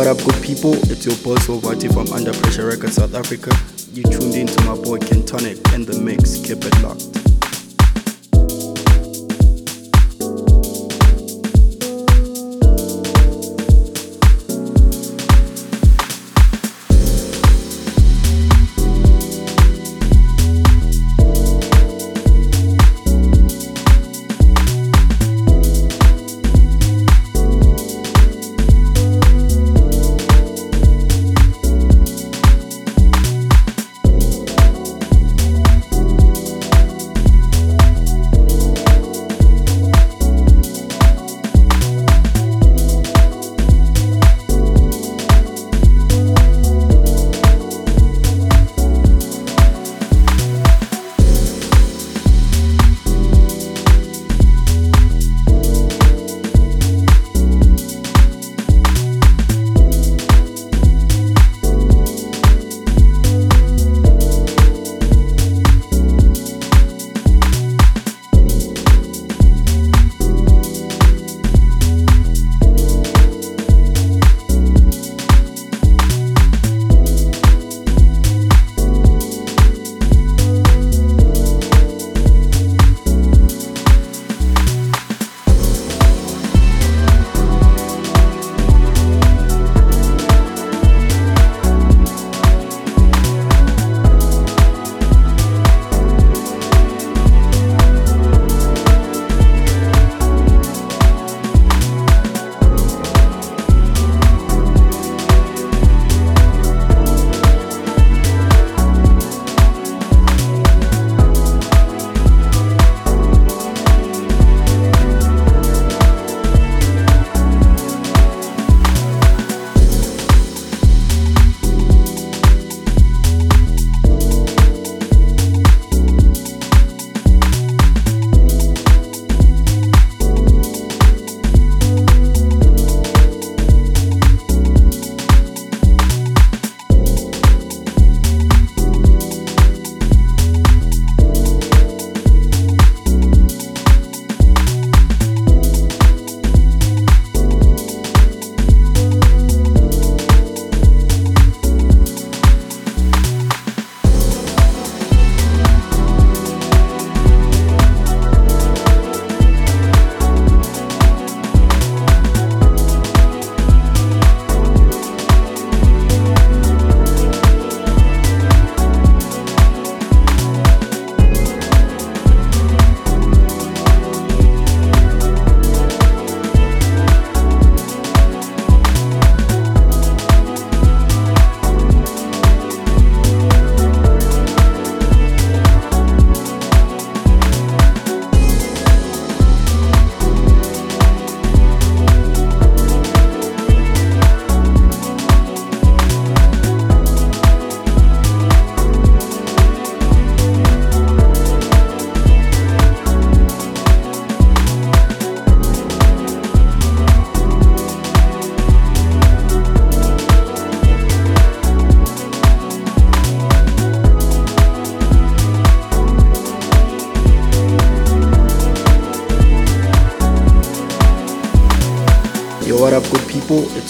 What up, good people? It's your boy Sovati from Under Pressure Records South Africa. You tuned in to my boy Kentonic and the mix. Keep it locked.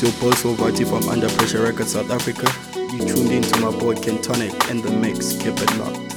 Your boy Sovati from Under Pressure Records South Africa. You tuned in to my boy Kentonic and the mix. Keep it locked.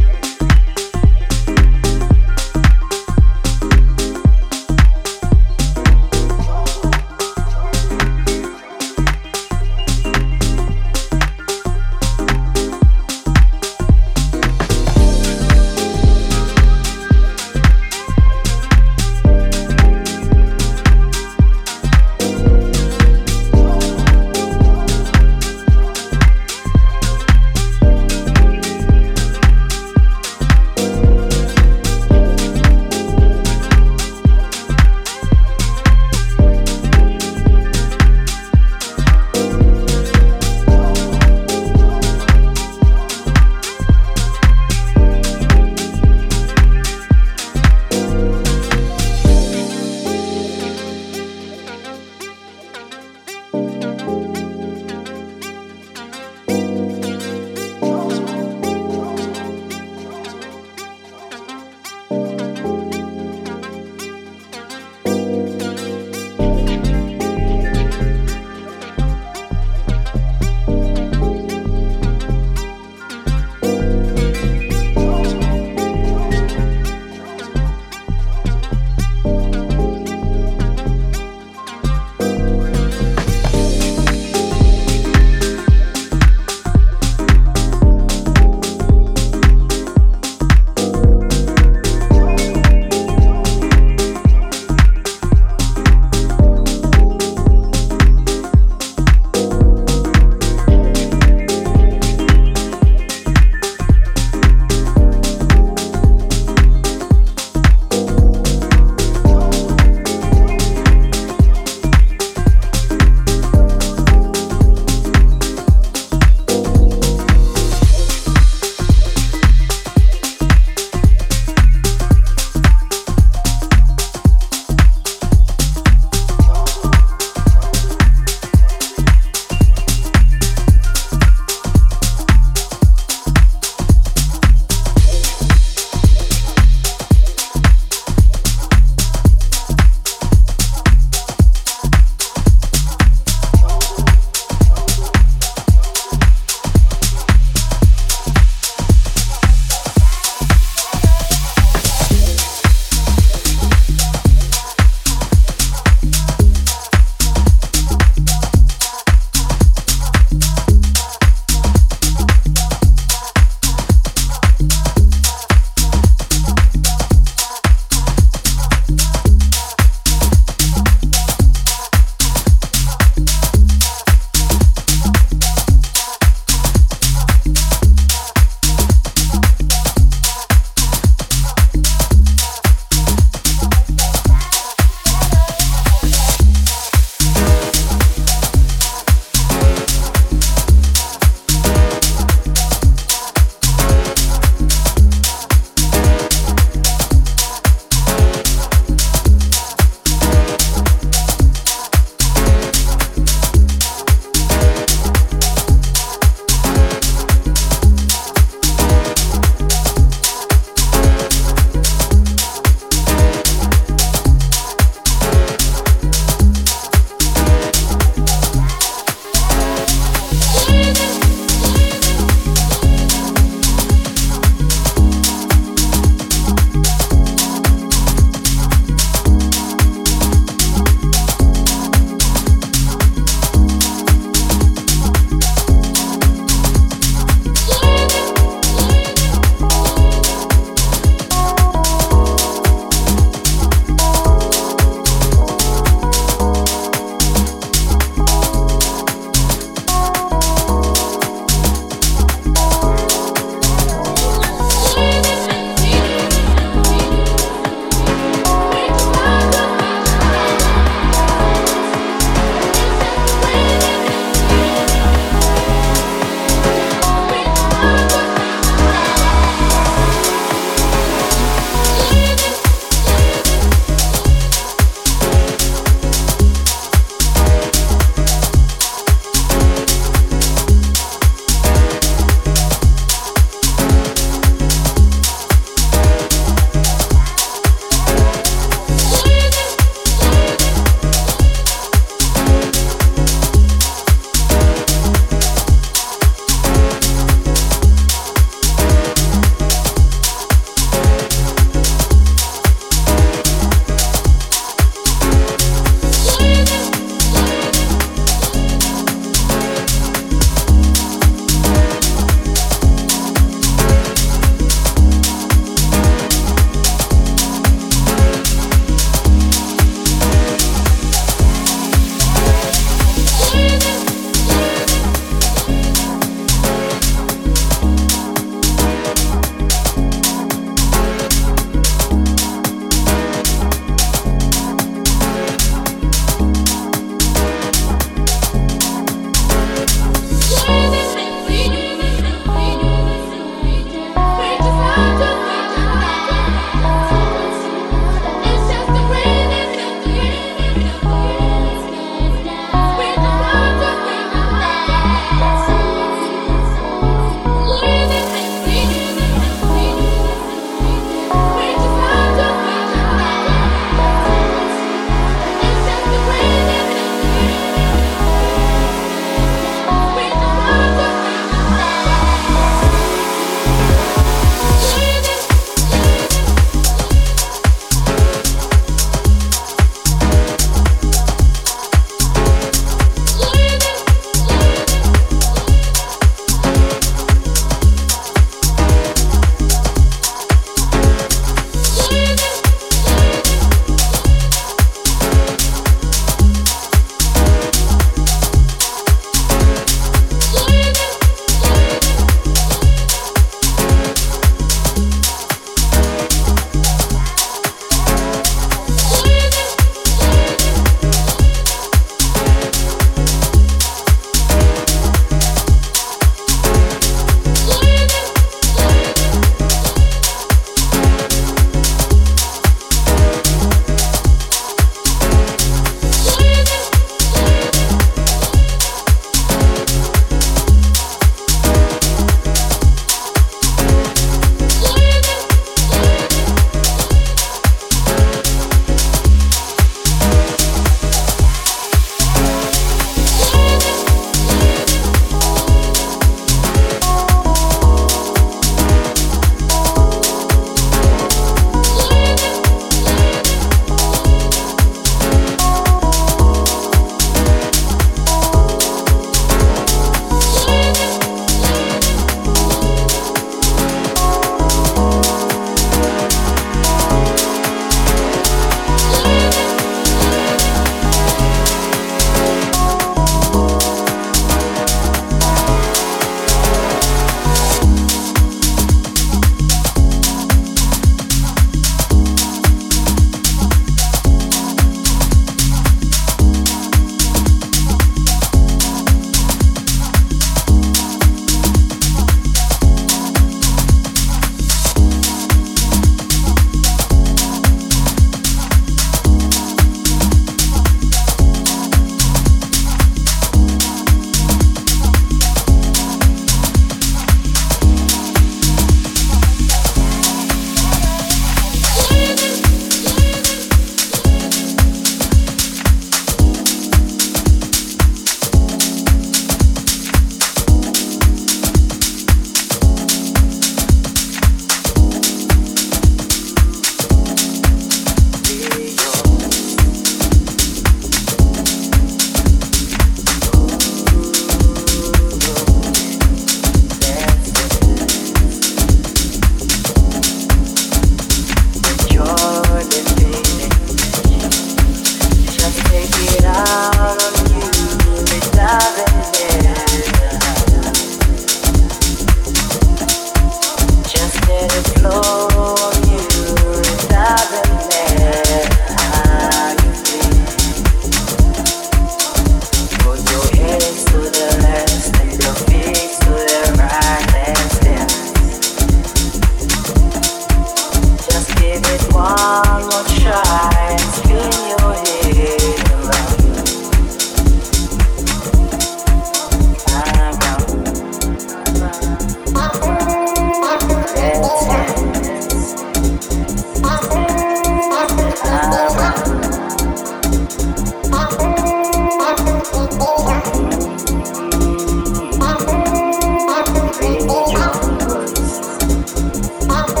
I'm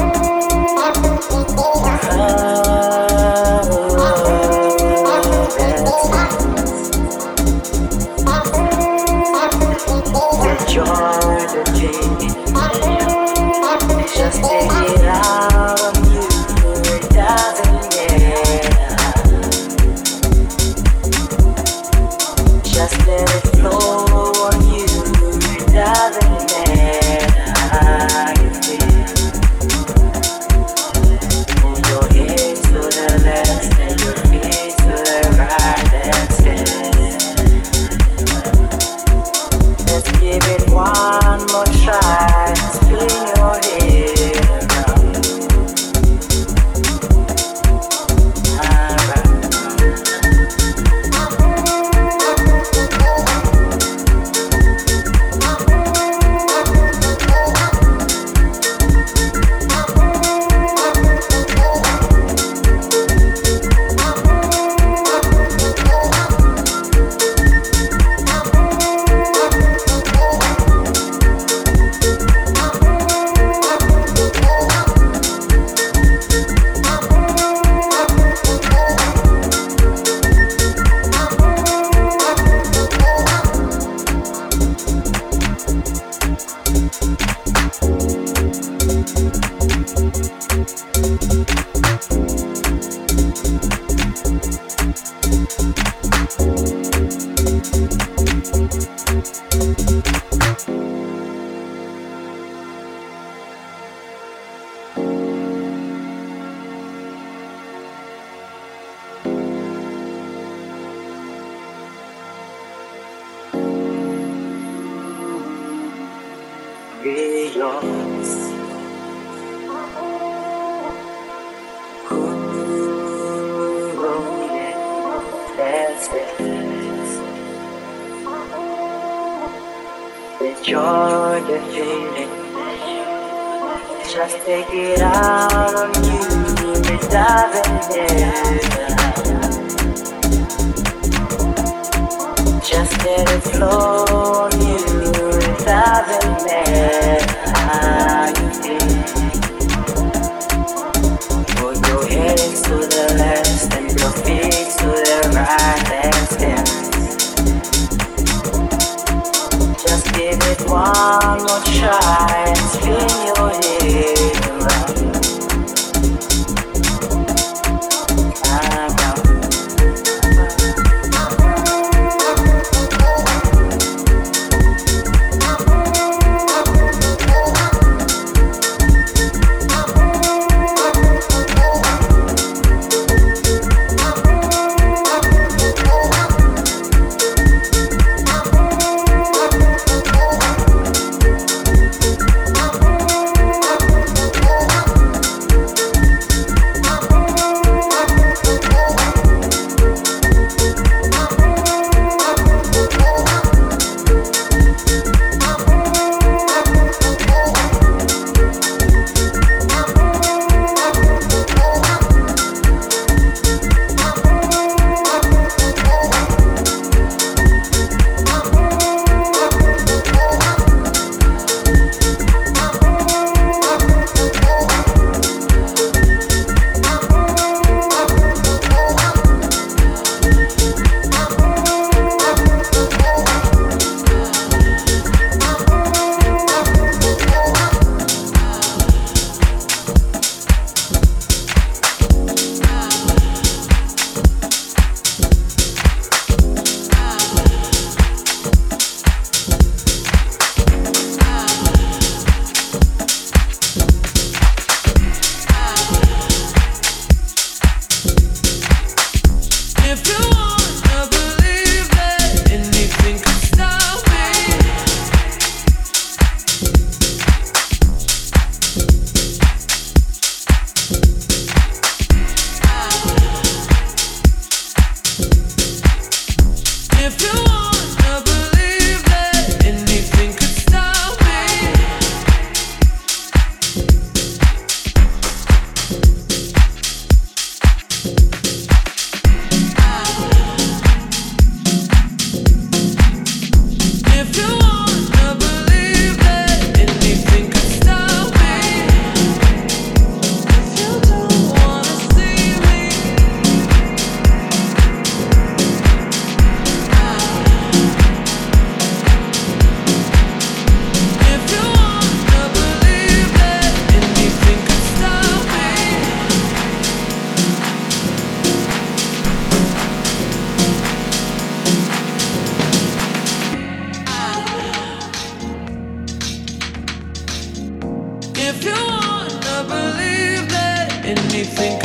Enjoy the feeling. Just take it out on you. Be diving. Just let it flow on you. Be diving. if you wanna believe that anything